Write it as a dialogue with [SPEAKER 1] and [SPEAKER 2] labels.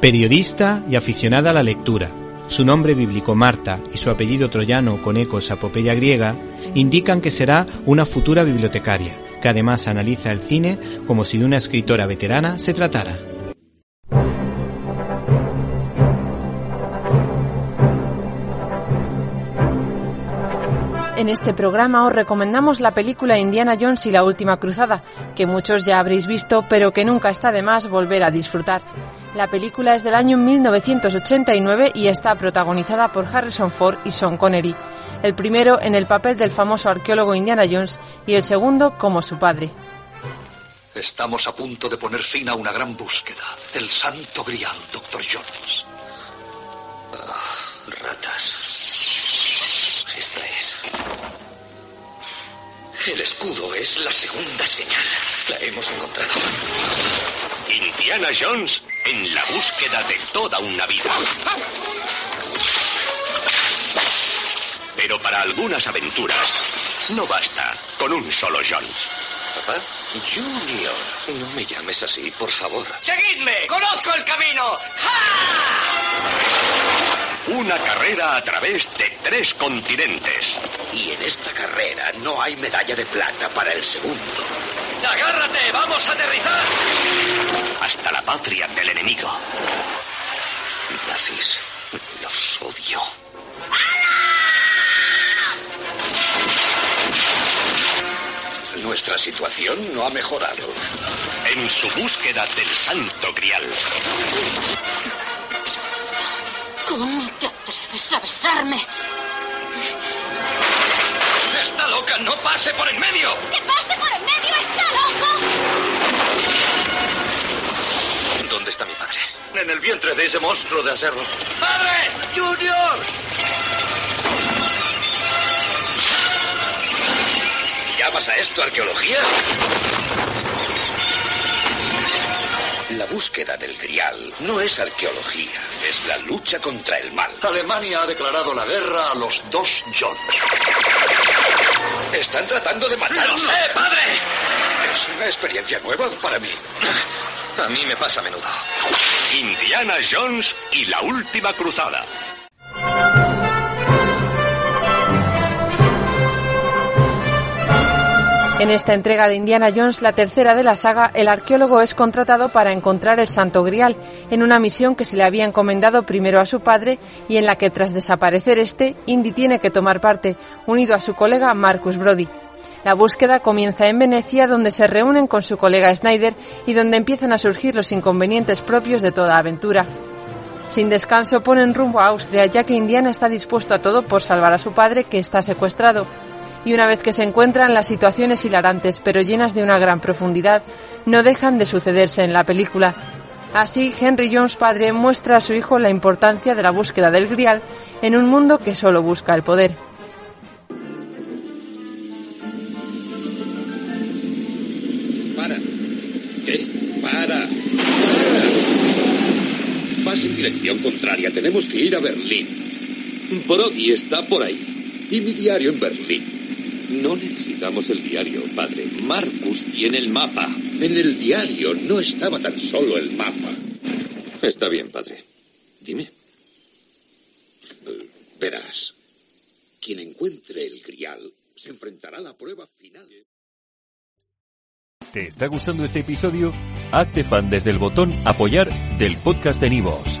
[SPEAKER 1] Periodista y aficionada a la lectura, su nombre bíblico Marta y su apellido troyano con ecos a apopeya griega indican que será una futura bibliotecaria, que además analiza el cine como si de una escritora veterana se tratara.
[SPEAKER 2] En este programa os recomendamos la película Indiana Jones y la Última Cruzada, que muchos ya habréis visto, pero que nunca está de más volver a disfrutar. La película es del año 1989 y está protagonizada por Harrison Ford y Sean Connery, el primero en el papel del famoso arqueólogo Indiana Jones y el segundo como su padre.
[SPEAKER 3] Estamos a punto de poner fin a una gran búsqueda, el Santo Grial, Doctor Jones.
[SPEAKER 4] El escudo es la segunda señal. La hemos encontrado.
[SPEAKER 5] Indiana Jones en la búsqueda de toda una vida. Pero para algunas aventuras no basta con un solo Jones.
[SPEAKER 4] ¿Papá? Junior. No me llames así, por favor.
[SPEAKER 6] ¡Seguidme! ¡Conozco el camino!
[SPEAKER 5] Una carrera a través de tres continentes.
[SPEAKER 3] Y en esta carrera no hay medalla de plata para el segundo.
[SPEAKER 6] ¡Agárrate! ¡Vamos a aterrizar!
[SPEAKER 5] Hasta la patria del enemigo.
[SPEAKER 4] Nazis. Los odio.
[SPEAKER 3] Nuestra situación no ha mejorado.
[SPEAKER 5] En su búsqueda del Santo Grial.
[SPEAKER 6] ¡Está loca! ¡No pase por en medio!
[SPEAKER 7] ¡Que pase por en medio! ¡Está loco!
[SPEAKER 4] ¿Dónde está mi padre?
[SPEAKER 3] En el vientre de ese monstruo de acero.
[SPEAKER 6] ¡Padre!
[SPEAKER 3] ¡Junior! ¿Llamas a esto arqueología? La búsqueda del Grial no es arqueología, es la lucha contra el mal. Alemania ha declarado la guerra a los dos Jones. Están tratando de
[SPEAKER 6] ¡Lo
[SPEAKER 3] matarnos.
[SPEAKER 6] sé, padre!
[SPEAKER 3] Es una experiencia nueva para mí.
[SPEAKER 4] A mí me pasa a menudo.
[SPEAKER 5] Indiana Jones y la última cruzada.
[SPEAKER 2] En esta entrega de Indiana Jones, la tercera de la saga, el arqueólogo es contratado para encontrar el Santo Grial, en una misión que se le había encomendado primero a su padre y en la que tras desaparecer este, Indy tiene que tomar parte, unido a su colega Marcus Brody. La búsqueda comienza en Venecia, donde se reúnen con su colega Snyder y donde empiezan a surgir los inconvenientes propios de toda aventura. Sin descanso ponen rumbo a Austria, ya que Indiana está dispuesto a todo por salvar a su padre, que está secuestrado. Y una vez que se encuentran, las situaciones hilarantes, pero llenas de una gran profundidad, no dejan de sucederse en la película. Así, Henry Jones padre muestra a su hijo la importancia de la búsqueda del Grial en un mundo que solo busca el poder.
[SPEAKER 8] Para. ¿Qué? Para. Para. Vas en dirección contraria. Tenemos que ir a Berlín.
[SPEAKER 9] Brody está por ahí.
[SPEAKER 8] Y mi diario en Berlín.
[SPEAKER 9] No necesitamos el diario, padre. Marcus tiene el mapa.
[SPEAKER 8] En el diario no estaba tan solo el mapa.
[SPEAKER 9] Está bien, padre. Dime.
[SPEAKER 8] Eh, Verás, quien encuentre el grial se enfrentará a la prueba final.
[SPEAKER 10] ¿Te está gustando este episodio? Hazte fan desde el botón Apoyar del podcast de Nivos.